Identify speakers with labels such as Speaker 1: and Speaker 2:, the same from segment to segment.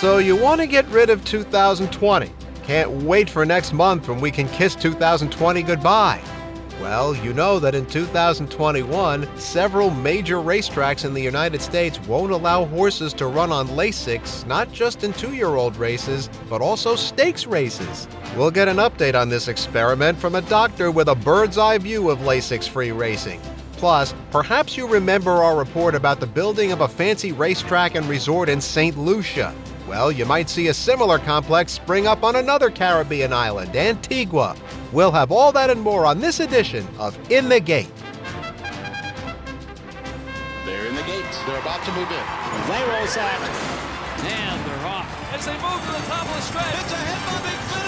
Speaker 1: So you want to get rid of 2020. Can't wait for next month when we can kiss 2020 goodbye. Well, you know that in 2021, several major racetracks in the United States won't allow horses to run on Lasix, not just in two year old races, but also stakes races. We'll get an update on this experiment from a doctor with a bird's eye view of Lasix free racing. Plus, perhaps you remember our report about the building of a fancy racetrack and resort in St. Lucia. Well, you might see a similar complex spring up on another Caribbean island, Antigua. We'll have all that and more on this edition of In the Gate.
Speaker 2: They're in the gate. They're about to move in.
Speaker 3: They roll sack. And they're off.
Speaker 4: As they move to the top of the stretch.
Speaker 2: It's a head-moving finish.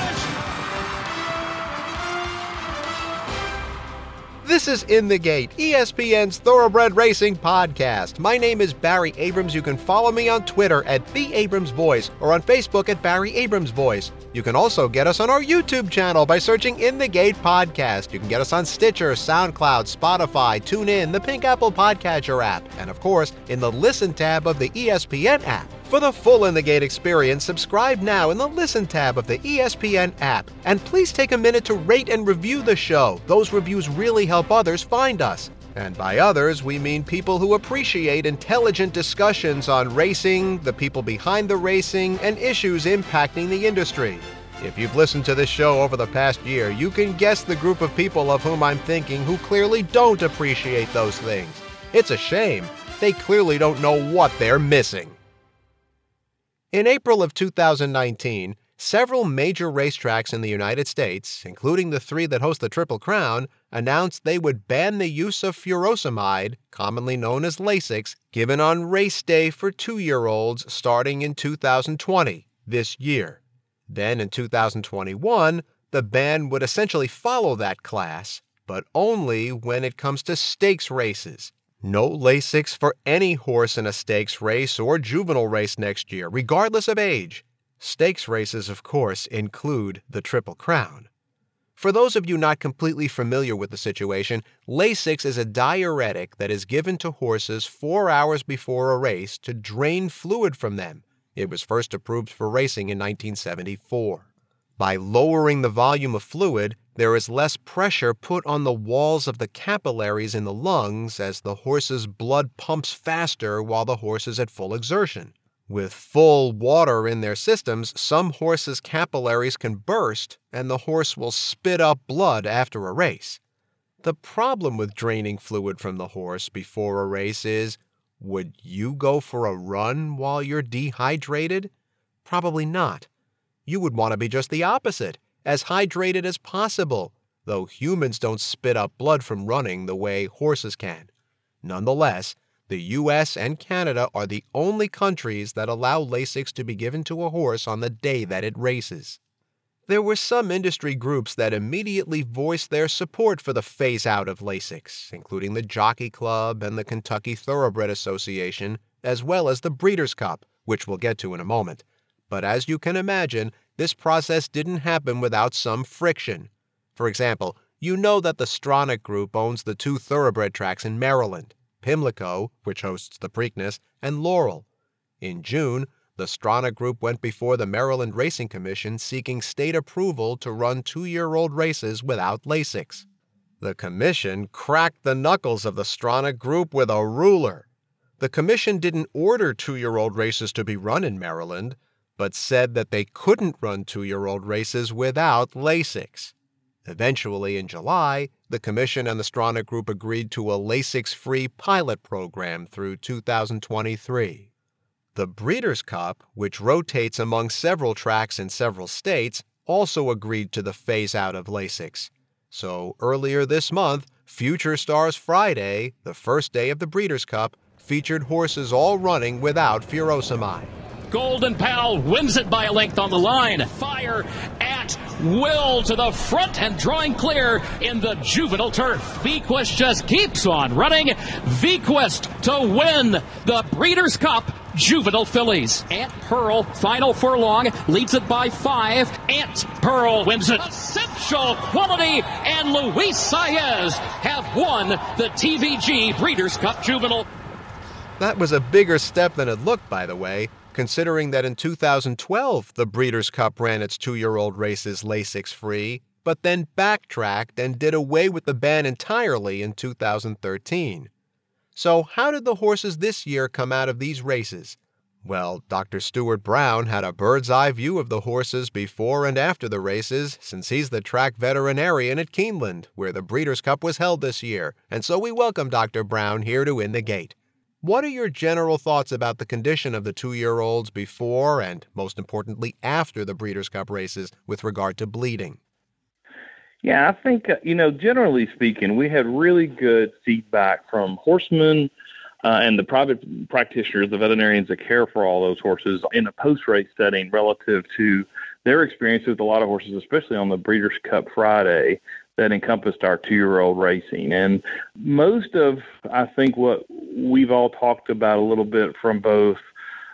Speaker 1: This is In the Gate, ESPN's Thoroughbred Racing podcast. My name is Barry Abrams. You can follow me on Twitter at The Abrams Voice or on Facebook at Barry Abrams Voice. You can also get us on our YouTube channel by searching In the Gate Podcast. You can get us on Stitcher, SoundCloud, Spotify, TuneIn, the Pink Apple Podcatcher app, and of course, in the Listen tab of the ESPN app. For the full In the Gate experience, subscribe now in the Listen tab of the ESPN app. And please take a minute to rate and review the show. Those reviews really help others find us. And by others, we mean people who appreciate intelligent discussions on racing, the people behind the racing, and issues impacting the industry. If you've listened to this show over the past year, you can guess the group of people of whom I'm thinking who clearly don't appreciate those things. It's a shame. They clearly don't know what they're missing. In April of 2019, several major racetracks in the United States, including the three that host the Triple Crown, announced they would ban the use of furosemide, commonly known as Lasix, given on race day for two year olds starting in 2020, this year. Then in 2021, the ban would essentially follow that class, but only when it comes to stakes races. No Lasix for any horse in a stakes race or juvenile race next year, regardless of age. Stakes races, of course, include the Triple Crown. For those of you not completely familiar with the situation, Lasix is a diuretic that is given to horses four hours before a race to drain fluid from them. It was first approved for racing in 1974. By lowering the volume of fluid, there is less pressure put on the walls of the capillaries in the lungs as the horse's blood pumps faster while the horse is at full exertion. With full water in their systems, some horses' capillaries can burst and the horse will spit up blood after a race. The problem with draining fluid from the horse before a race is would you go for a run while you're dehydrated? Probably not. You would want to be just the opposite, as hydrated as possible, though humans don't spit up blood from running the way horses can. Nonetheless, the US and Canada are the only countries that allow Lasix to be given to a horse on the day that it races. There were some industry groups that immediately voiced their support for the phase out of Lasix, including the Jockey Club and the Kentucky Thoroughbred Association, as well as the Breeders' Cup, which we'll get to in a moment. But as you can imagine, this process didn't happen without some friction. For example, you know that the Stronach Group owns the two thoroughbred tracks in Maryland Pimlico, which hosts the Preakness, and Laurel. In June, the Stronach Group went before the Maryland Racing Commission seeking state approval to run two year old races without Lasix. The commission cracked the knuckles of the Stronach Group with a ruler. The commission didn't order two year old races to be run in Maryland, but said that they couldn't run two year old races without Lasix. Eventually, in July, the Commission and the Stronach Group agreed to a Lasix free pilot program through 2023. The Breeders' Cup, which rotates among several tracks in several states, also agreed to the phase out of Lasix. So earlier this month, Future Stars Friday, the first day of the Breeders' Cup, featured horses all running without furosemide.
Speaker 3: Golden Pal wins it by a length on the line. Fire at will to the front and drawing clear in the juvenile turf. Vequist just keeps on running. Vequist to win the Breeders' Cup Juvenile Fillies. Aunt Pearl, final furlong, leads it by five. Aunt Pearl wins it. Essential Quality and Luis Saez have won the TVG Breeders' Cup Juvenile.
Speaker 1: That was a bigger step than it looked, by the way. Considering that in 2012 the Breeders' Cup ran its two year old races Lasix free, but then backtracked and did away with the ban entirely in 2013. So, how did the horses this year come out of these races? Well, Dr. Stuart Brown had a bird's eye view of the horses before and after the races, since he's the track veterinarian at Keeneland, where the Breeders' Cup was held this year, and so we welcome Dr. Brown here to In the Gate. What are your general thoughts about the condition of the two year olds before and, most importantly, after the Breeders' Cup races with regard to bleeding?
Speaker 5: Yeah, I think, uh, you know, generally speaking, we had really good feedback from horsemen uh, and the private practitioners, the veterinarians that care for all those horses in a post race setting relative to their experience with a lot of horses, especially on the Breeders' Cup Friday that encompassed our two year old racing. And most of, I think, what we've all talked about a little bit from both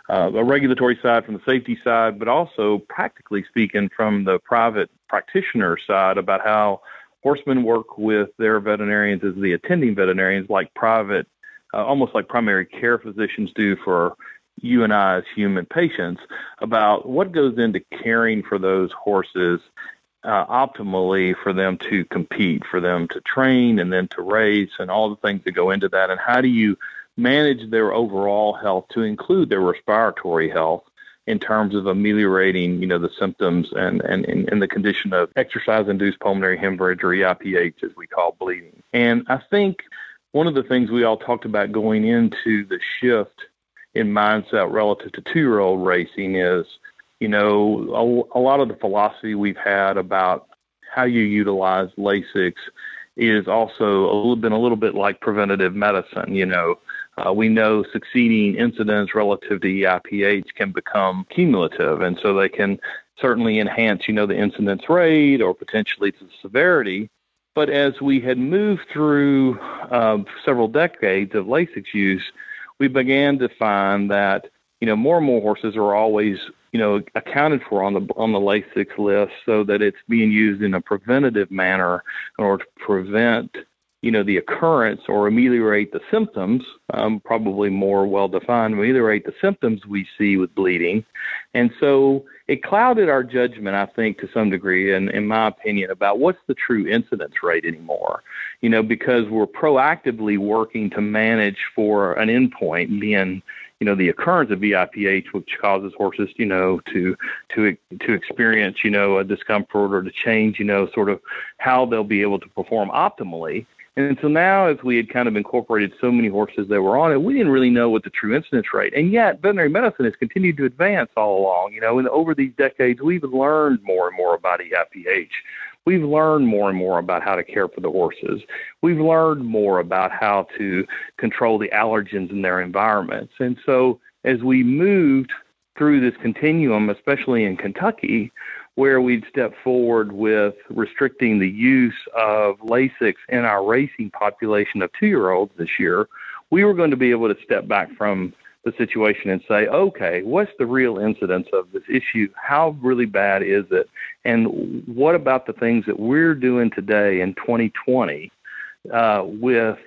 Speaker 5: uh, a regulatory side, from the safety side, but also practically speaking from the private practitioner side about how horsemen work with their veterinarians as the attending veterinarians, like private uh, almost like primary care physicians do for you and I as human patients, about what goes into caring for those horses uh, optimally for them to compete, for them to train and then to race, and all the things that go into that. And how do you manage their overall health to include their respiratory health? in terms of ameliorating, you know, the symptoms and, and, and, the condition of exercise-induced pulmonary hemorrhage or EIPH, as we call bleeding. And I think one of the things we all talked about going into the shift in mindset relative to two year old racing is, you know, a, a, lot of the philosophy we've had about how you utilize Lasix is also a little been a little bit like preventative medicine. You know, uh, we know succeeding incidents relative to EIPH can become cumulative, and so they can certainly enhance, you know, the incidence rate or potentially the severity. But as we had moved through uh, several decades of Lasix use, we began to find that you know more and more horses are always you know accounted for on the on the Lasix list, so that it's being used in a preventative manner in order to prevent you know the occurrence or ameliorate the symptoms. Um, probably more well defined, ameliorate the symptoms we see with bleeding, and so it clouded our judgment, I think, to some degree, and in my opinion, about what's the true incidence rate anymore. You know, because we're proactively working to manage for an endpoint being, you know, the occurrence of EIPH, which causes horses, you know, to to to experience, you know, a discomfort or to change, you know, sort of how they'll be able to perform optimally. And so now, as we had kind of incorporated so many horses that were on it, we didn't really know what the true incidence rate. And yet, veterinary medicine has continued to advance all along. You know, and over these decades, we've learned more and more about EIPH. We've learned more and more about how to care for the horses. We've learned more about how to control the allergens in their environments. And so, as we moved through this continuum, especially in Kentucky, where we'd step forward with restricting the use of Lasix in our racing population of two year olds this year, we were going to be able to step back from the situation and say, okay, what's the real incidence of this issue? How really bad is it? And what about the things that we're doing today in 2020 uh, with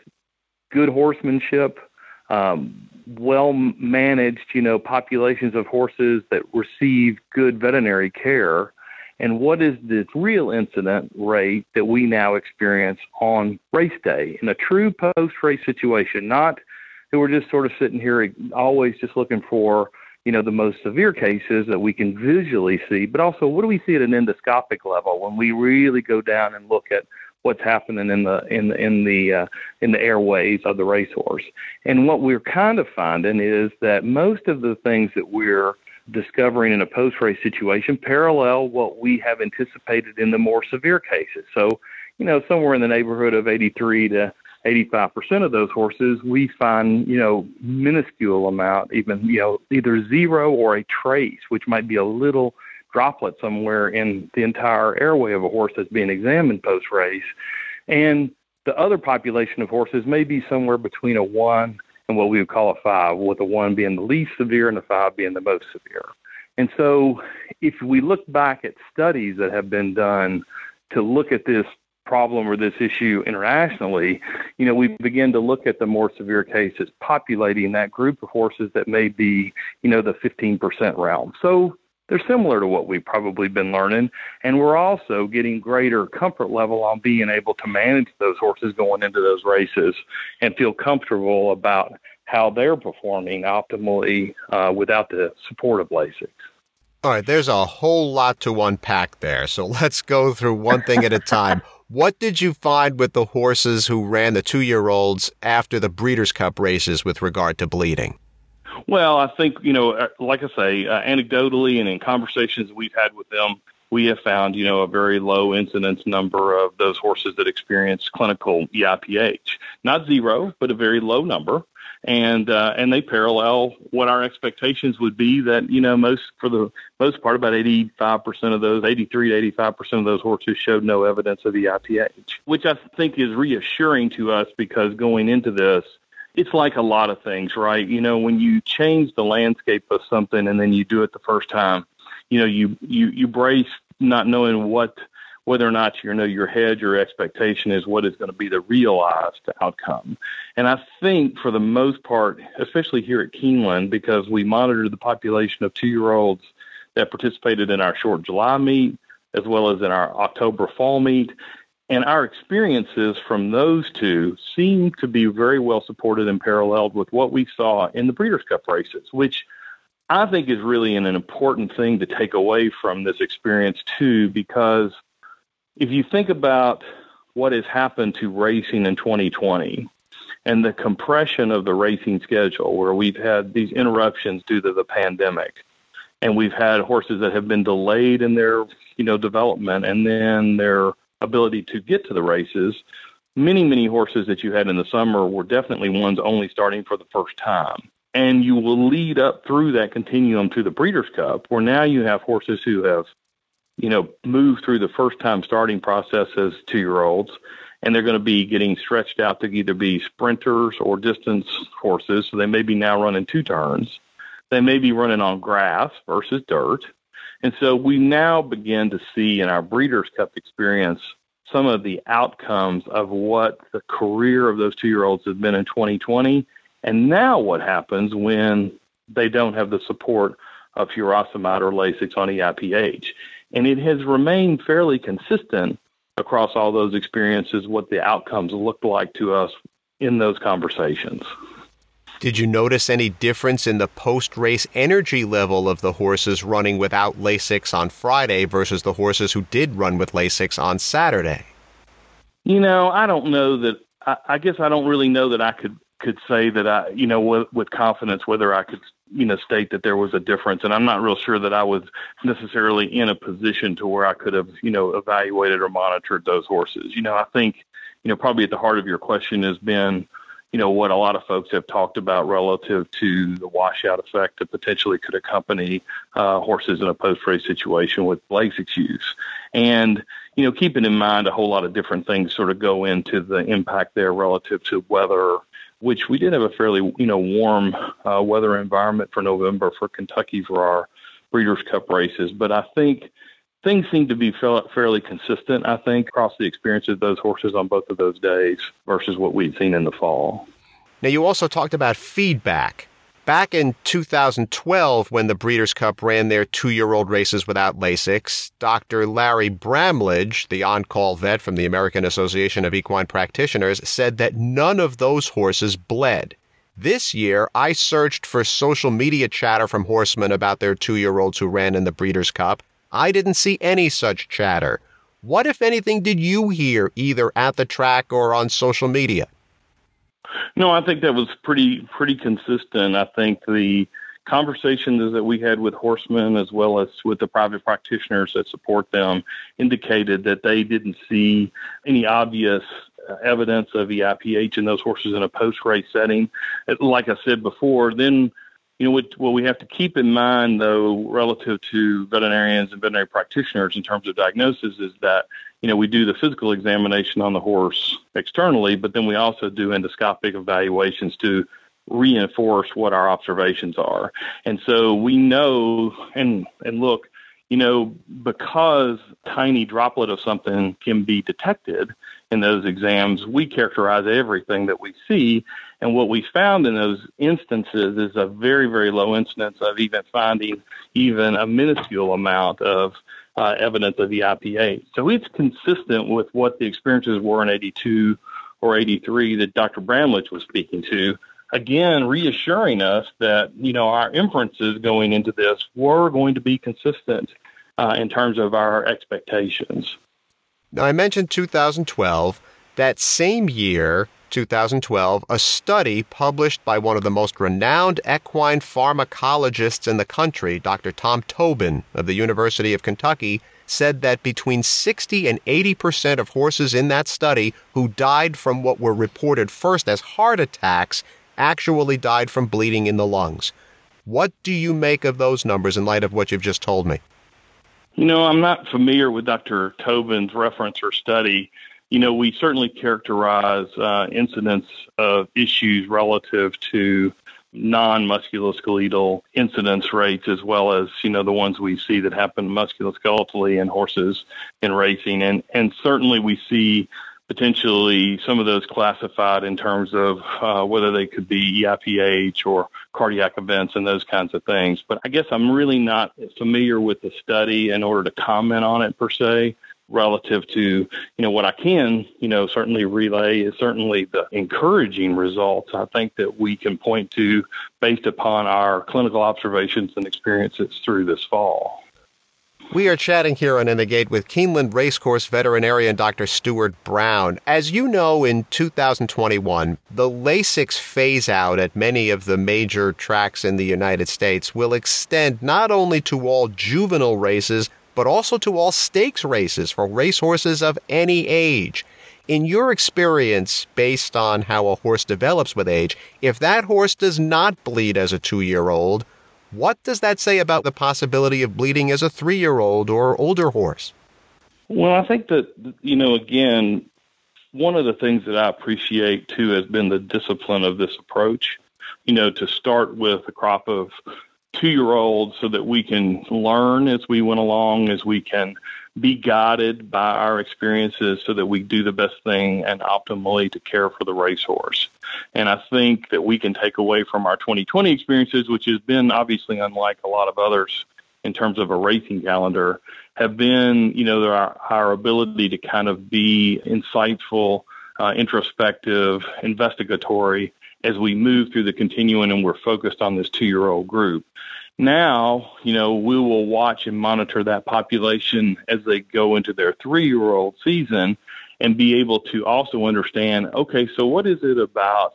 Speaker 5: good horsemanship, um, well managed, you know, populations of horses that receive good veterinary care and what is the real incident rate that we now experience on race day in a true post race situation, not that we're just sort of sitting here always just looking for you know the most severe cases that we can visually see, but also what do we see at an endoscopic level when we really go down and look at what's happening in the in the in the uh, in the airways of the racehorse. And what we're kind of finding is that most of the things that we're discovering in a post race situation parallel what we have anticipated in the more severe cases. So, you know, somewhere in the neighborhood of 83 to 85% of those horses, we find, you know, minuscule amount, even, you know, either zero or a trace, which might be a little droplet somewhere in the entire airway of a horse that's being examined post race. And the other population of horses may be somewhere between a 1 and what we would call a five, with a one being the least severe and a five being the most severe. And so, if we look back at studies that have been done to look at this problem or this issue internationally, you know, we begin to look at the more severe cases populating that group of horses that may be, you know, the 15% realm. So they're similar to what we've probably been learning. And we're also getting greater comfort level on being able to manage those horses going into those races and feel comfortable about how they're performing optimally uh, without the support of Lasix.
Speaker 1: All right, there's a whole lot to unpack there. So let's go through one thing at a time. What did you find with the horses who ran the two year olds after the Breeders' Cup races with regard to bleeding?
Speaker 5: Well, I think, you know, uh, like I say, uh, anecdotally and in conversations we've had with them, we have found, you know, a very low incidence number of those horses that experience clinical EIPH. Not zero, but a very low number and uh, and they parallel what our expectations would be that you know most for the most part about 85 percent of those 83 to 85 percent of those horses showed no evidence of EIPH, which I think is reassuring to us because going into this. It's like a lot of things, right? You know, when you change the landscape of something and then you do it the first time, you know, you you you brace not knowing what whether or not you know your head, your expectation is what is going to be the realized outcome. And I think for the most part, especially here at Keeneland, because we monitored the population of two year olds that participated in our short July meet as well as in our October fall meet. And our experiences from those two seem to be very well supported and paralleled with what we saw in the Breeders' Cup races, which I think is really an important thing to take away from this experience, too, because if you think about what has happened to racing in 2020 and the compression of the racing schedule, where we've had these interruptions due to the pandemic, and we've had horses that have been delayed in their you know development and then their ability to get to the races. Many, many horses that you had in the summer were definitely ones only starting for the first time. And you will lead up through that continuum to the Breeders' Cup, where now you have horses who have you know, move through the first time starting process as two year olds, and they're going to be getting stretched out to either be sprinters or distance horses. So they may be now running two turns. They may be running on grass versus dirt. And so we now begin to see in our Breeders' Cup experience some of the outcomes of what the career of those two year olds has been in 2020. And now what happens when they don't have the support of furosemide or Lasix on EIPH. And it has remained fairly consistent across all those experiences what the outcomes looked like to us in those conversations.
Speaker 1: Did you notice any difference in the post race energy level of the horses running without Lasix on Friday versus the horses who did run with Lasix on Saturday?
Speaker 5: You know, I don't know that. I, I guess I don't really know that I could could say that I, you know, with, with confidence whether I could, you know, state that there was a difference. And I'm not real sure that I was necessarily in a position to where I could have, you know, evaluated or monitored those horses. You know, I think, you know, probably at the heart of your question has been, you know, what a lot of folks have talked about relative to the washout effect that potentially could accompany uh, horses in a post-race situation with Lasix use. And, you know, keeping in mind a whole lot of different things sort of go into the impact there relative to weather which we did have a fairly you know warm uh, weather environment for November for Kentucky for our Breeders' Cup races. But I think things seem to be fairly consistent. I think across the experience of those horses on both of those days versus what we'd seen in the fall.
Speaker 1: Now you also talked about feedback. Back in 2012, when the Breeders' Cup ran their two year old races without Lasix, Dr. Larry Bramlage, the on call vet from the American Association of Equine Practitioners, said that none of those horses bled. This year, I searched for social media chatter from horsemen about their two year olds who ran in the Breeders' Cup. I didn't see any such chatter. What, if anything, did you hear either at the track or on social media?
Speaker 5: No, I think that was pretty pretty consistent. I think the conversations that we had with horsemen as well as with the private practitioners that support them indicated that they didn't see any obvious uh, evidence of EIPH in those horses in a post race setting. Like I said before, then you know, what, what we have to keep in mind, though, relative to veterinarians and veterinary practitioners in terms of diagnosis, is that, you know, we do the physical examination on the horse externally, but then we also do endoscopic evaluations to reinforce what our observations are. And so we know, and, and look, you know, because tiny droplet of something can be detected in those exams, we characterize everything that we see. And what we found in those instances is a very, very low incidence of even finding even a minuscule amount of uh, evidence of EIPH. So it's consistent with what the experiences were in 82 or 83 that Dr. Bramlage was speaking to. Again, reassuring us that, you know, our inferences going into this were going to be consistent uh, in terms of our expectations.
Speaker 1: Now, I mentioned 2012. That same year, 2012, a study published by one of the most renowned equine pharmacologists in the country, Dr. Tom Tobin of the University of Kentucky, said that between 60 and 80 percent of horses in that study who died from what were reported first as heart attacks actually died from bleeding in the lungs. What do you make of those numbers in light of what you've just told me?
Speaker 5: You know, I'm not familiar with Dr. Tobin's reference or study you know, we certainly characterize uh, incidents of issues relative to non-musculoskeletal incidence rates as well as you know the ones we see that happen musculoskeletally in horses in racing and and certainly we see potentially some of those classified in terms of uh, whether they could be EIPH or cardiac events and those kinds of things. But I guess I'm really not familiar with the study in order to comment on it per se relative to you know what I can you know certainly relay is certainly the encouraging results I think that we can point to based upon our clinical observations and experiences through this fall.
Speaker 1: We are chatting here on In the Gate with Keeneland Racecourse veterinarian Dr. Stuart Brown. As you know, in 2021, the Lasix phase out at many of the major tracks in the United States will extend not only to all juvenile races, but also to all stakes races for racehorses of any age. In your experience, based on how a horse develops with age, if that horse does not bleed as a two year old, what does that say about the possibility of bleeding as a three year old or older horse?
Speaker 5: Well, I think that, you know, again, one of the things that I appreciate too has been the discipline of this approach. You know, to start with a crop of two year olds so that we can learn as we went along, as we can be guided by our experiences so that we do the best thing and optimally to care for the racehorse. And I think that we can take away from our 2020 experiences, which has been obviously unlike a lot of others in terms of a racing calendar, have been, you know, our, our ability to kind of be insightful, uh, introspective, investigatory, as we move through the continuum and we're focused on this two year old group. Now, you know, we will watch and monitor that population as they go into their three year old season and be able to also understand okay, so what is it about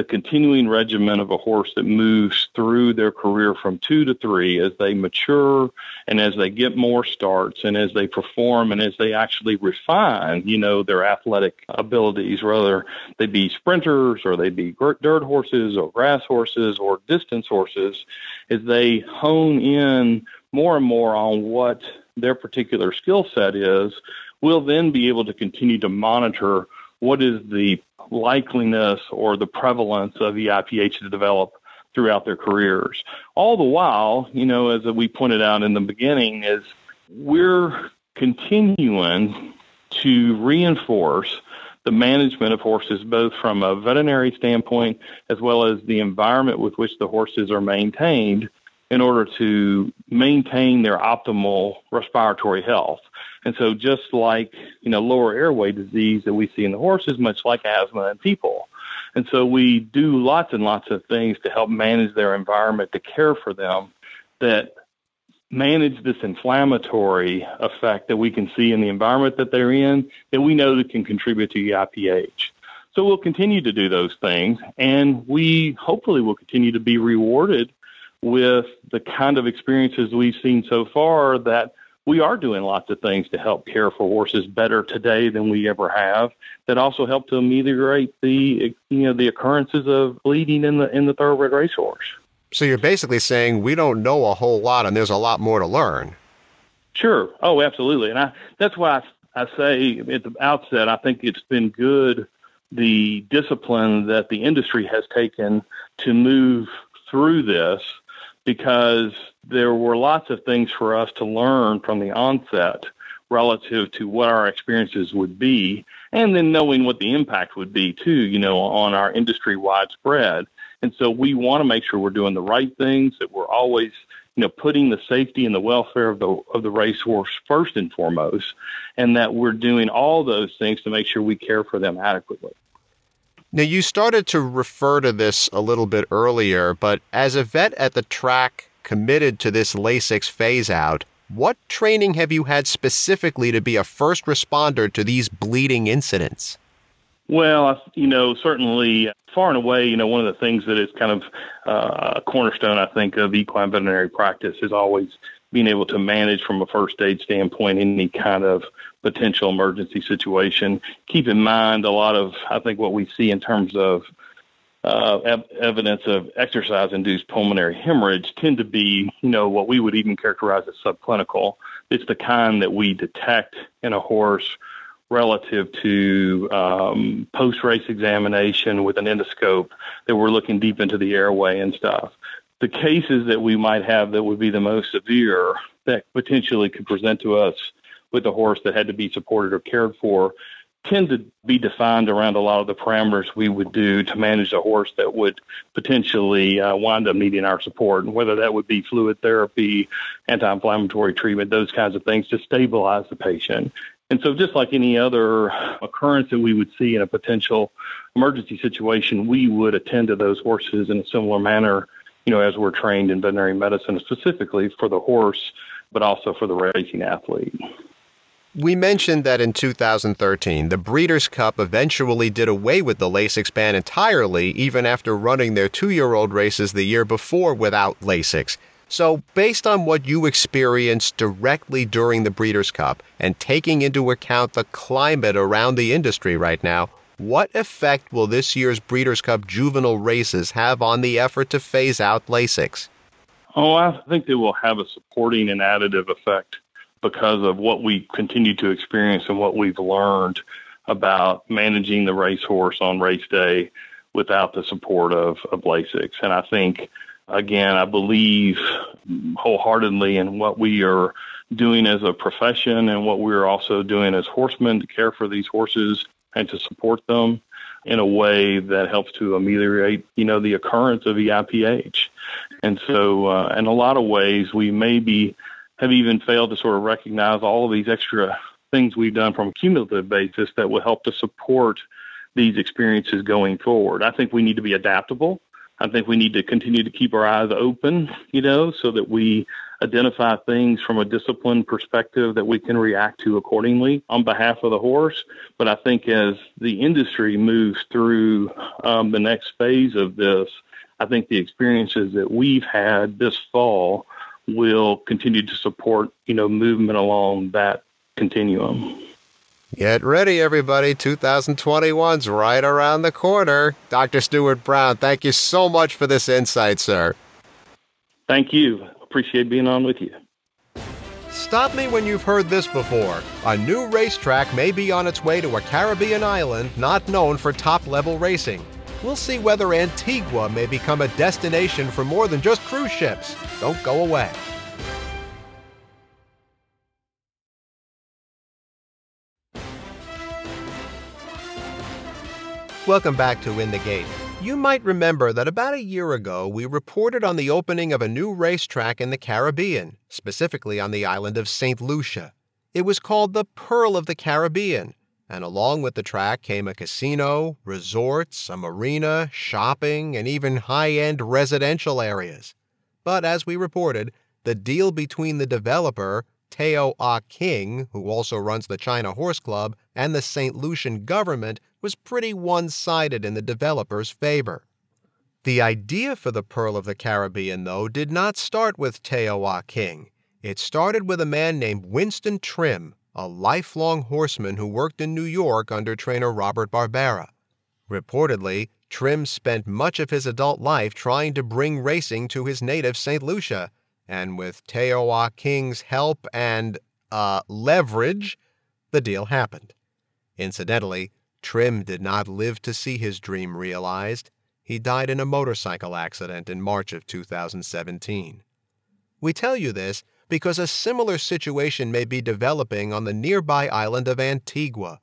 Speaker 5: the continuing regimen of a horse that moves through their career from two to three as they mature and as they get more starts and as they perform and as they actually refine, you know, their athletic abilities, whether they be sprinters or they be dirt horses or grass horses or distance horses, as they hone in more and more on what their particular skill set is, we'll then be able to continue to monitor what is the likeliness or the prevalence of EIPH to develop throughout their careers. All the while, you know, as we pointed out in the beginning, is we're continuing to reinforce the management of horses, both from a veterinary standpoint as well as the environment with which the horses are maintained, in order to maintain their optimal respiratory health. And so, just like you know, lower airway disease that we see in the horses, much like asthma in people. And so, we do lots and lots of things to help manage their environment, to care for them, that manage this inflammatory effect that we can see in the environment that they're in, that we know that can contribute to EIPH. So we'll continue to do those things, and we hopefully will continue to be rewarded with the kind of experiences we've seen so far that we are doing lots of things to help care for horses better today than we ever have that also help to ameliorate the you know the occurrences of bleeding in the in the thoroughbred racehorse.
Speaker 1: So you're basically saying we don't know a whole lot and there's a lot more to learn.
Speaker 5: Sure. Oh, absolutely. And I that's why I, I say at the outset I think it's been good the discipline that the industry has taken to move through this because there were lots of things for us to learn from the onset relative to what our experiences would be, and then knowing what the impact would be too, you know, on our industry widespread. And so we want to make sure we're doing the right things, that we're always, you know, putting the safety and the welfare of the of the racehorse first and foremost, and that we're doing all those things to make sure we care for them adequately.
Speaker 1: Now, you started to refer to this a little bit earlier, but as a vet at the track committed to this Lasix phase out, what training have you had specifically to be a first responder to these bleeding incidents?
Speaker 5: Well, you know, certainly far and away, you know, one of the things that is kind of uh, a cornerstone, I think, of equine veterinary practice is always being able to manage from a first aid standpoint any kind of potential emergency situation. Keep in mind a lot of, I think, what we see in terms of uh, ev- evidence of exercise-induced pulmonary hemorrhage tend to be, you know, what we would even characterize as subclinical. It's the kind that we detect in a horse relative to um, post race examination with an endoscope that we're looking deep into the airway and stuff. The cases that we might have that would be the most severe that potentially could present to us with a horse that had to be supported or cared for tend to be defined around a lot of the parameters we would do to manage a horse that would potentially uh, wind up needing our support, and whether that would be fluid therapy, anti inflammatory treatment, those kinds of things to stabilize the patient. And so, just like any other occurrence that we would see in a potential emergency situation, we would attend to those horses in a similar manner, you know, as we're trained in veterinary medicine, specifically for the horse, but also for the racing athlete.
Speaker 1: We mentioned that in 2013, the Breeders' Cup eventually did away with the Lasix ban entirely, even after running their two year old races the year before without Lasix. So, based on what you experienced directly during the Breeders' Cup and taking into account the climate around the industry right now, what effect will this year's Breeders' Cup juvenile races have on the effort to phase out Lasix?
Speaker 5: Oh, I think they will have a supporting and additive effect because of what we continue to experience and what we've learned about managing the racehorse on race day without the support of, of Lasix. And I think again, I believe wholeheartedly in what we are doing as a profession and what we're also doing as horsemen to care for these horses and to support them in a way that helps to ameliorate, you know, the occurrence of EIPH. And so, uh, in a lot of ways, we maybe have even failed to sort of recognize all of these extra things we've done from a cumulative basis that will help to support these experiences going forward. I think we need to be adaptable. I think we need to continue to keep our eyes open, you know, so that we identify things from a discipline perspective that we can react to accordingly on behalf of the horse. But I think as the industry moves through um, the next phase of this, I think the experiences that we've had this fall will continue to support, you know, movement along that continuum.
Speaker 1: Get ready, everybody. 2021's right around the corner. Dr. Stuart Brown, thank you so much for this insight, sir.
Speaker 5: Thank you. Appreciate being on with you.
Speaker 1: Stop me when you've heard this before. A new racetrack may be on its way to a Caribbean island not known for top level racing. We'll see whether Antigua may become a destination for more than just cruise ships. Don't go away. Welcome back to In the Gate. You might remember that about a year ago we reported on the opening of a new racetrack in the Caribbean, specifically on the island of St. Lucia. It was called the Pearl of the Caribbean, and along with the track came a casino, resorts, a marina, shopping, and even high end residential areas. But as we reported, the deal between the developer, Teo Ah Khing, who also runs the China Horse Club, and the St. Lucian government was pretty one sided in the developer's favor. The idea for the Pearl of the Caribbean, though, did not start with Teo Ah Khing. It started with a man named Winston Trim, a lifelong horseman who worked in New York under trainer Robert Barbera. Reportedly, Trim spent much of his adult life trying to bring racing to his native St. Lucia, and with Teo Ah Khing's help and, uh, leverage, the deal happened. Incidentally, Trim did not live to see his dream realized. He died in a motorcycle accident in March of 2017. We tell you this because a similar situation may be developing on the nearby island of Antigua.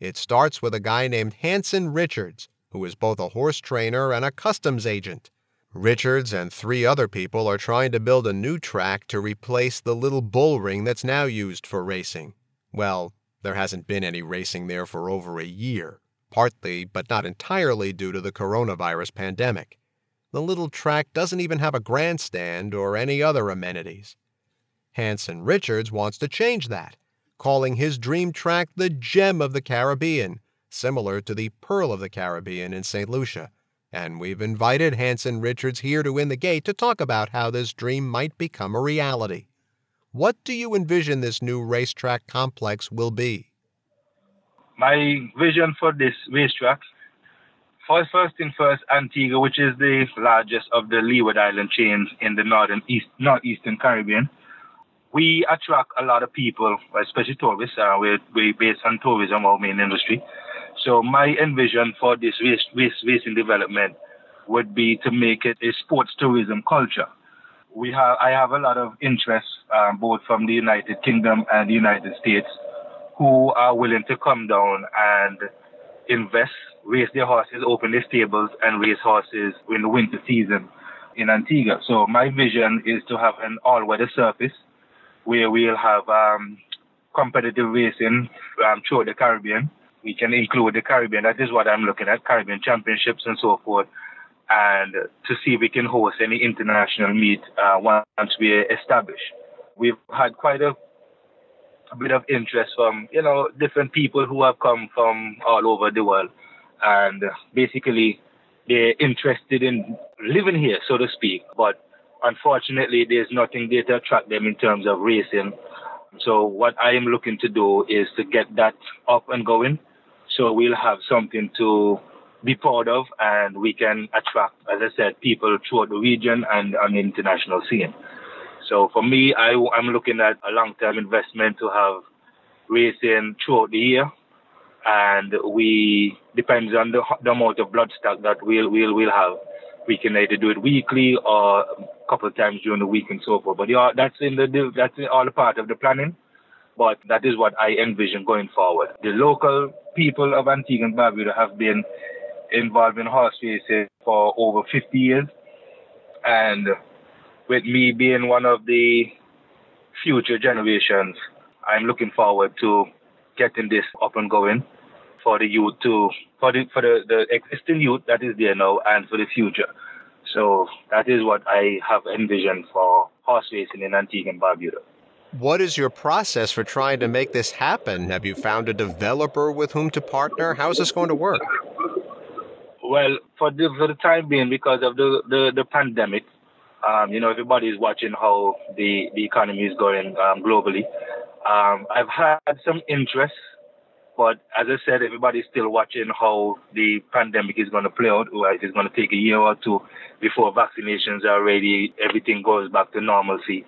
Speaker 1: It starts with a guy named Hanson Richards, who is both a horse trainer and a customs agent. Richards and three other people are trying to build a new track to replace the little bull ring that's now used for racing. Well, there hasn't been any racing there for over a year, partly but not entirely due to the coronavirus pandemic. The little track doesn't even have a grandstand or any other amenities. Hanson Richards wants to change that, calling his dream track the Gem of the Caribbean, similar to the Pearl of the Caribbean in St. Lucia. And we've invited Hanson Richards here to In the Gate to talk about how this dream might become a reality. What do you envision this new racetrack complex will be?
Speaker 6: My vision for this racetrack, first, first first, Antigua, which is the largest of the Leeward Island chains in the northern east, northeastern Caribbean, we attract a lot of people, especially tourists. Uh, we're, we're based on tourism, our main industry. So my envision for this race, race, racing development would be to make it a sports tourism culture. We have, I have a lot of interest, um, both from the United Kingdom and the United States, who are willing to come down and invest, race their horses, open their stables, and race horses in the winter season in Antigua. So my vision is to have an all-weather surface where we'll have um, competitive racing um, throughout the Caribbean. We can include the Caribbean. That is what I'm looking at, Caribbean championships and so forth, and to see if we can host any international meet uh, once we're established. We've had quite a, a bit of interest from, you know, different people who have come from all over the world. And basically, they're interested in living here, so to speak, but unfortunately, there's nothing there to attract them in terms of racing. So what I am looking to do is to get that up and going. So we'll have something to be proud of and we can attract, as I said, people throughout the region and on the international scene. So for me, I, I'm looking at a long-term investment to have racing throughout the year. And we, depends on the, the amount of blood stock that we'll, we'll, we'll have. We can either do it weekly or a couple of times during the week and so forth. But yeah, that's in the that's all a part of the planning. But that is what I envision going forward. The local people of Antigua and Barbuda have been involved in horse racing for over 50 years, and with me being one of the future generations, I'm looking forward to getting this up and going for the youth to for the for the, the existing youth that is there now and for the future. So that is what I have envisioned for horse racing in Antigua and Barbuda.
Speaker 1: What is your process for trying to make this happen? Have you found a developer with whom to partner? How is this going to work?
Speaker 6: Well, for the, for the time being, because of the, the, the pandemic, um, you know, everybody is watching how the, the economy is going um, globally. Um, I've had some interest but as I said, everybody's still watching how the pandemic is going to play out. Or if it's going to take a year or two before vaccinations are ready, everything goes back to normalcy.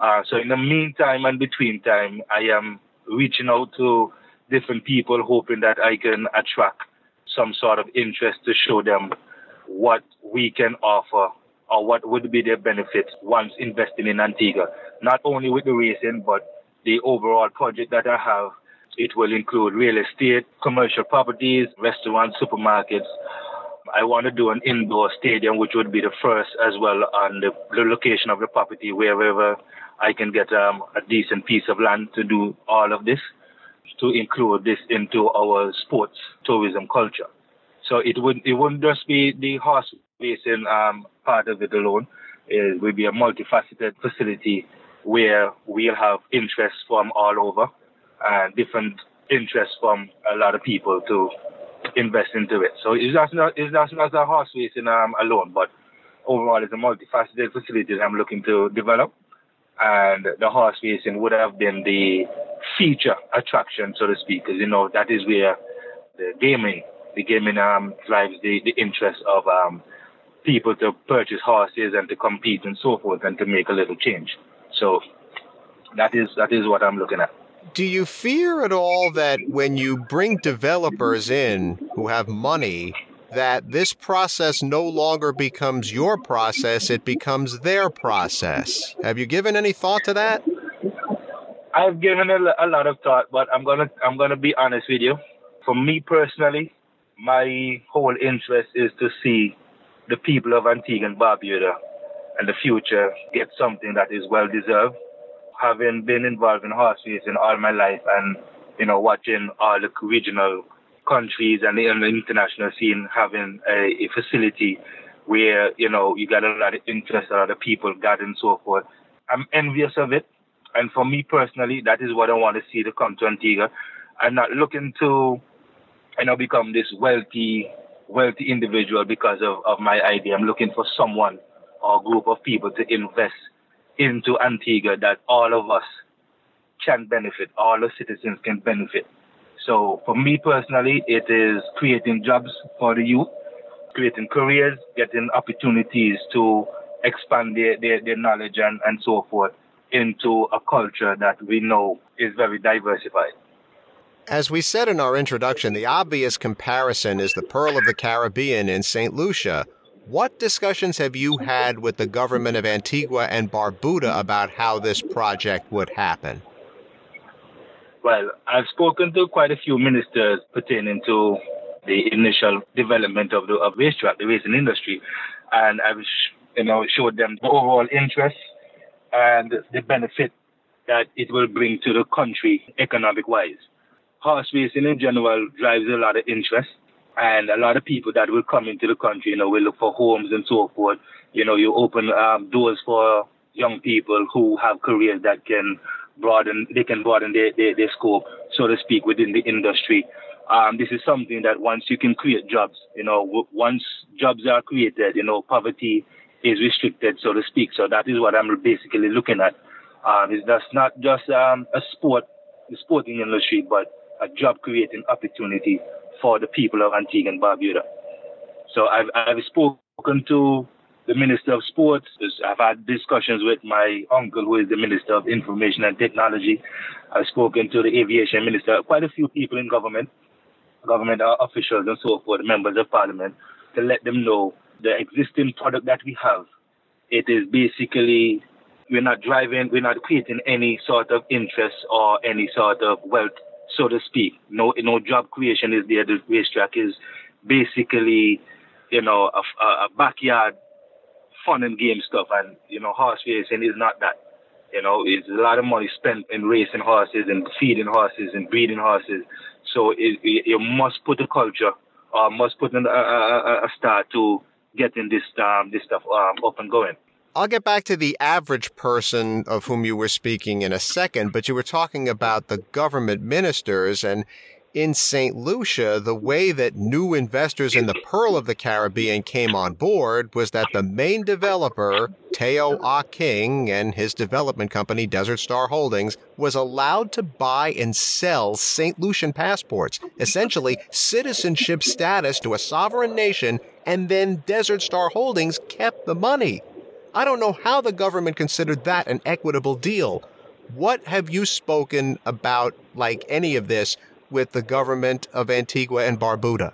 Speaker 6: Uh, so in the meantime and between time, I am reaching out to different people, hoping that I can attract some sort of interest to show them what we can offer or what would be their benefits once investing in Antigua. Not only with the racing, but the overall project that I have it will include real estate, commercial properties, restaurants, supermarkets. I want to do an indoor stadium, which would be the first as well on the, the location of the property, wherever I can get um, a decent piece of land to do all of this, to include this into our sports tourism culture. So it would it wouldn't just be the horse racing um, part of it alone. It will be a multifaceted facility where we'll have interest from all over and different interests from a lot of people to invest into it. So it's just not it's just not a horse racing um, alone, but overall it's a multifaceted facility that I'm looking to develop. And the horse racing would have been the feature attraction, so to speak, because you know that is where the gaming, the gaming um, drives the, the interest of um, people to purchase horses and to compete and so forth, and to make a little change. So that is that is what I'm looking at
Speaker 1: do you fear at all that when you bring developers in who have money that this process no longer becomes your process, it becomes their process. Have you given any thought to that?
Speaker 6: I've given a, a lot of thought, but I'm gonna I'm gonna be honest with you. For me personally, my whole interest is to see the people of Antigua and Barbuda and the future get something that is well deserved. Having been involved in horse racing all my life and you know watching all the regional countries and the, and the international scene having a, a, facility where you know you got a lot of interest, a lot of people gathered and so forth. I'm envious of it, and for me personally, that is what I want to see to come to Antigua. I'm not looking to you know become this wealthy wealthy individual because of, of my idea. I'm looking for someone or group of people to invest into Antigua that all of us can benefit, all the citizens can benefit. So for me personally, it is creating jobs for the youth, creating careers, getting opportunities to expand their, their, their knowledge and, and so forth into a culture that we know is very diversified.
Speaker 1: As we said in our introduction, the obvious comparison is the Pearl of the Caribbean in St. Lucia. What discussions have you had with the government of Antigua and Barbuda about how this project would happen?
Speaker 6: Well, I've spoken to quite a few ministers pertaining to the initial development of the of racetrack, the racing industry, and I've you know showed them the overall interest and the benefit that it will bring to the country economic wise. Horse racing in general drives a lot of interest and a lot of people that will come into the country, you know, will look for homes and so forth. You know, you open um, doors for young people who have careers that can broaden, they can broaden their, their, their scope, so to speak, within the industry. Um, this is something that once you can create jobs, you know, once jobs are created, you know, poverty is restricted, so to speak. So that is what I'm basically looking at. Um, it's that's not just um, a sport, the sporting industry, but a job creating opportunity for the people of Antigua and Barbuda. So I've, I've spoken to the Minister of Sports. I've had discussions with my uncle, who is the Minister of Information and Technology. I've spoken to the Aviation Minister, quite a few people in government, government officials and so forth, members of Parliament, to let them know the existing product that we have. It is basically we're not driving, we're not creating any sort of interest or any sort of wealth, so to speak. No, no job creation is there. The racetrack is basically, you know, a, a backyard fun and game stuff. And, you know, horse racing is not that. You know, it's a lot of money spent in racing horses and feeding horses and breeding horses. So it, it, you must put a culture or must put in a, a, a start to getting this um, this stuff um, up and going.
Speaker 1: I'll get back to the average person of whom you were speaking in a second, but you were talking about the government ministers and in St. Lucia, the way that new investors in the Pearl of the Caribbean came on board was that the main developer, Teo Ah Khing, and his development company, Desert Star Holdings, was allowed to buy and sell St. Lucian passports, essentially citizenship status to a sovereign nation, and then Desert Star Holdings kept the money. I don't know how the government considered that an equitable deal. What have you spoken about, like any of this, with the government of Antigua and Barbuda?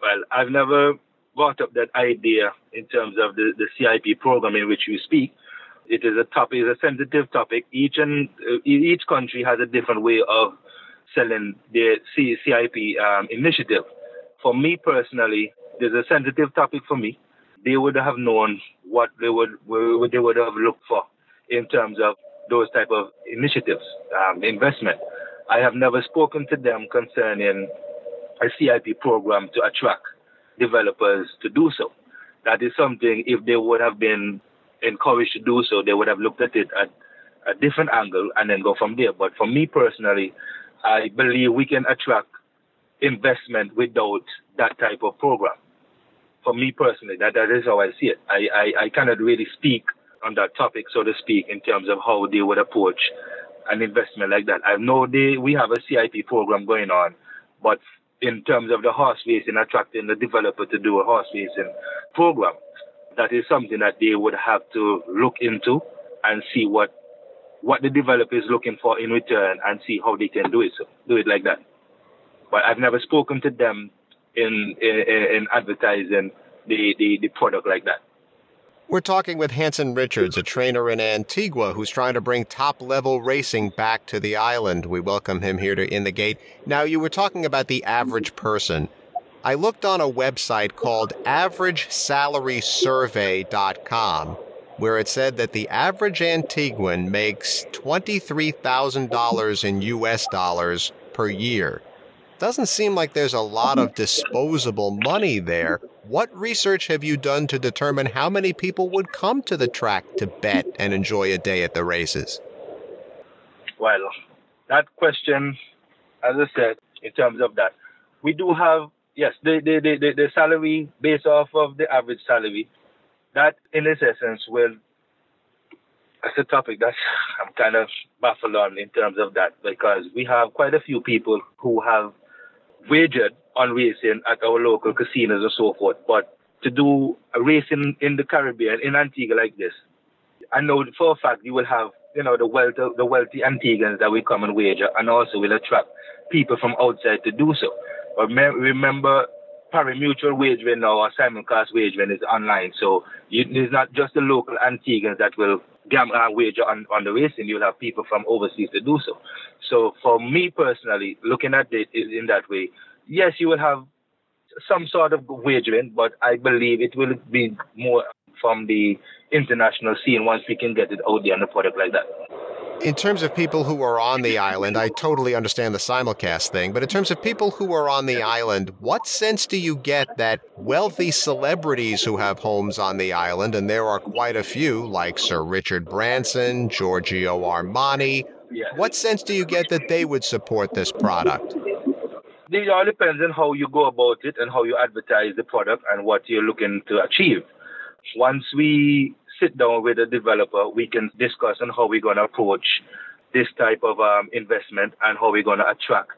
Speaker 6: Well, I've never brought up that idea in terms of the, the CIP program in which you speak. It is a topic, it's a sensitive topic. Each and uh, each country has a different way of selling their CIP um, initiative. For me personally, there's a sensitive topic for me. They would have known what they would what they would have looked for in terms of those type of initiatives, um, investment. I have never spoken to them concerning a CIP program to attract developers to do so. That is something, if they would have been encouraged to do so, they would have looked at it at a different angle and then go from there. But for me personally, I believe we can attract investment without that type of program. For me personally, that, that is how I see it. I, I, I cannot really speak on that topic, so to speak, in terms of how they would approach an investment like that. I know they we have a CIP program going on, but in terms of the horse racing, attracting the developer to do a horse racing program, that is something that they would have to look into and see what what the developer is looking for in return and see how they can do it so do it like that. But I've never spoken to them in in, in advertising the, the, the product like that.
Speaker 1: We're talking with Hanson Richards, a trainer in Antigua who's trying to bring top level racing back to the island. We welcome him here to In the Gate. Now, you were talking about the average person. I looked on a website called AverageSalarySurvey.com where it said that the average Antiguan makes $23,000 in US dollars per year. Doesn't seem like there's a lot of disposable money there. What research have you done to determine how many people would come to the track to bet and enjoy a day at the races?
Speaker 6: Well, that question, as I said, in terms of that, we do have, yes, the, the, the, the salary based off of the average salary. That, in its essence, will that's a topic that I'm kind of baffled on in terms of that because we have quite a few people who have wagered on racing at our local casinos and so forth. But to do a racing in the Caribbean, in Antigua like this, I know for a fact you will have, you know, the wealthy, the wealthy Antiguans that will come and wager and also will attract people from outside to do so. But remember, pari-mutuel wagering now or simulcast wagering is online. So it's not just the local Antiguans that will and wager on, on the racing. You'll have people from overseas to do so. So for me personally, looking at it in that way, yes, you will have some sort of wagering, but I believe it will be more from the international scene once we can get it out there on the product like that.
Speaker 1: In terms of people who are on the island, I totally understand the simulcast thing, but in terms of people who are on the island, what sense do you get that wealthy celebrities who have homes on the island, and there are quite a few, like Sir Richard Branson, Giorgio Armani, what sense do you get that they would support this product?
Speaker 6: It all depends on how you go about it and how you advertise the product and what you're looking to achieve. Once we sit down with the developer, we can discuss on how we're going to approach this type of um, investment and how we're going to attract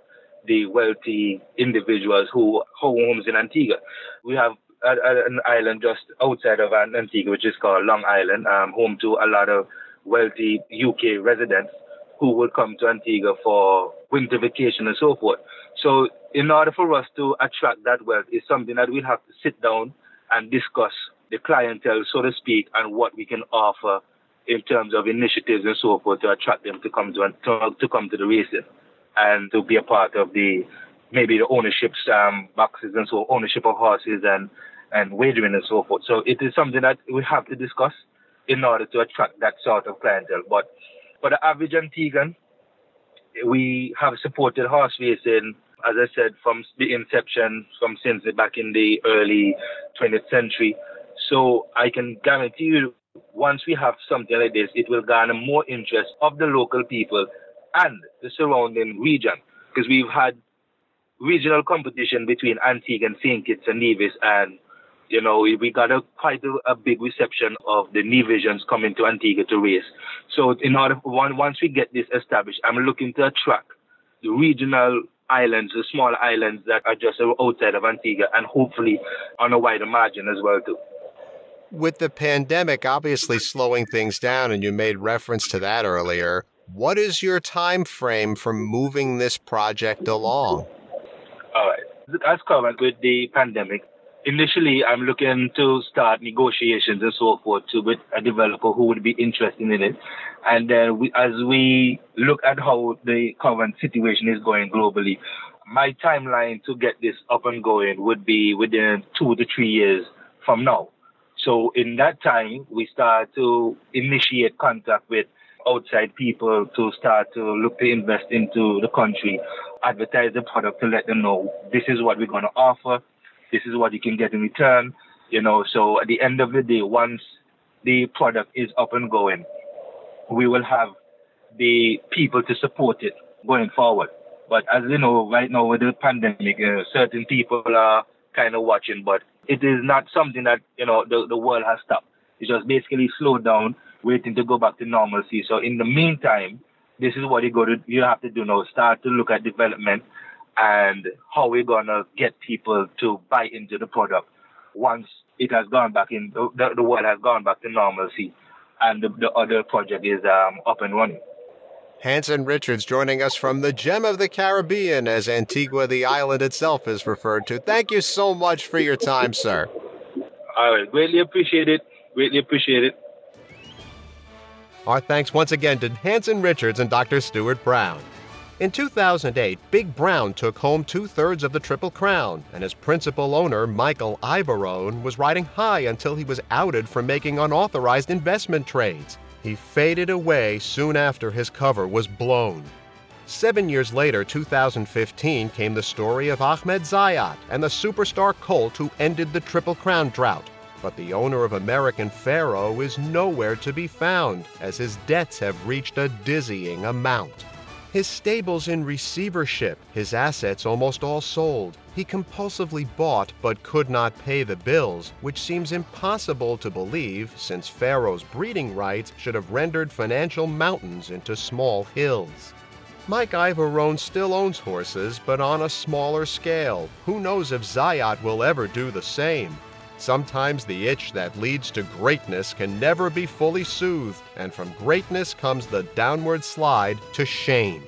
Speaker 6: the wealthy individuals who own homes in Antigua. We have a, a, an island just outside of Antigua, which is called Long Island, um, home to a lot of wealthy UK residents who will come to Antigua for winter vacation and so forth. So, in order for us to attract that wealth, is something that we'll have to sit down and discuss the clientele, so to speak, and what we can offer in terms of initiatives and so forth to attract them to come to to, to come to the racing and to be a part of the maybe the ownership um, boxes and so ownership of horses and and wagering and so forth. So it is something that we have to discuss in order to attract that sort of clientele. But for the average Antiguan, we have supported horse racing, as I said, from the inception, from since back in the early 20th century. So I can guarantee you, once we have something like this, it will garner more interest of the local people and the surrounding region. Because we've had regional competition between Antigua and St. Kitts and Nevis, and you know we got a quite a, a big reception of the Nevisians coming to Antigua to race. So in order for one, once we get this established, I'm looking to attract the regional islands, the small islands that are just outside of Antigua, and hopefully on a wider margin as well too
Speaker 1: with the pandemic obviously slowing things down, and you made reference to that earlier, what is your time frame for moving this project along?
Speaker 6: All right. As covered with the pandemic, initially I'm looking to start negotiations and so forth to with a developer who would be interested in it. And then we, as we look at how the current situation is going globally, my timeline to get this up and going would be within two to three years from now. So in that time, we start to initiate contact with outside people to start to look to invest into the country, advertise the product to let them know this is what we're going to offer, this is what you can get in return. You know, so at the end of the day, once the product is up and going, we will have the people to support it going forward. But as you know, right now with the pandemic, uh, certain people are kind of watching, but it is not something that, you know, the, the world has stopped. It's just basically slowed down, waiting to go back to normalcy. So in the meantime, this is what you go to, you have to do now. Start to look at development and how we're gonna get people to buy into the product once it has gone back in the, the world has gone back to normalcy and the, the other project is um, up and running.
Speaker 1: Hanson Richards joining us from the Gem of the Caribbean, as Antigua, the island itself, is referred to. Thank you so much for your time, sir.
Speaker 6: All right, greatly appreciate it. Greatly appreciate it.
Speaker 1: Our thanks once again to Hanson Richards and Dr. Stuart Brown. In 2008, Big Brown took home two thirds of the Triple Crown, and his principal owner, Michael Iavarone, was riding high until he was outed for making unauthorized investment trades. He faded away soon after his cover was blown. Seven years later, 2015, came the story of Ahmed Zayat and the superstar colt who ended the Triple Crown drought. But the owner of American Pharoah is nowhere to be found, as his debts have reached a dizzying amount. His stables in receivership, his assets almost all sold. He compulsively bought but could not pay the bills, which seems impossible to believe since Pharoah's breeding rights should have rendered financial mountains into small hills. Mike Iavarone still owns horses, but on a smaller scale. Who knows if Zayat will ever do the same? Sometimes the itch that leads to greatness can never be fully soothed, and from greatness comes the downward slide to shame.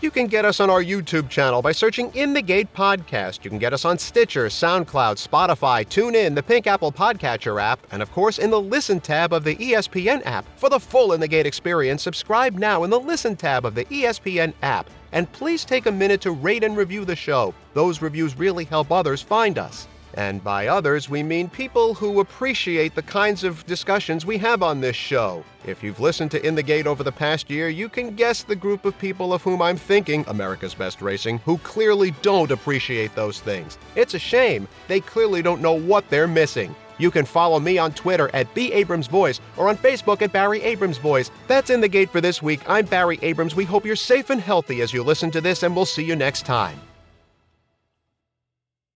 Speaker 1: You can get us on our YouTube channel by searching In the Gate Podcast. You can get us on Stitcher, SoundCloud, Spotify, TuneIn, the Pink Apple Podcatcher app, and of course in the Listen tab of the ESPN app. For the full In the Gate experience, subscribe now in the Listen tab of the ESPN app. And please take a minute to rate and review the show. Those reviews really help others find us. And by others, we mean people who appreciate the kinds of discussions we have on this show. If you've listened to In the Gate over the past year, you can guess the group of people of whom I'm thinking, America's Best Racing, who clearly don't appreciate those things. It's a shame. They clearly don't know what they're missing. You can follow me on Twitter at B. Abrams Voice or on Facebook at Barry Abrams Voice. That's in the gate for this week. I'm Barry Abrams. We hope you're safe and healthy as you listen to this, and we'll see you next time.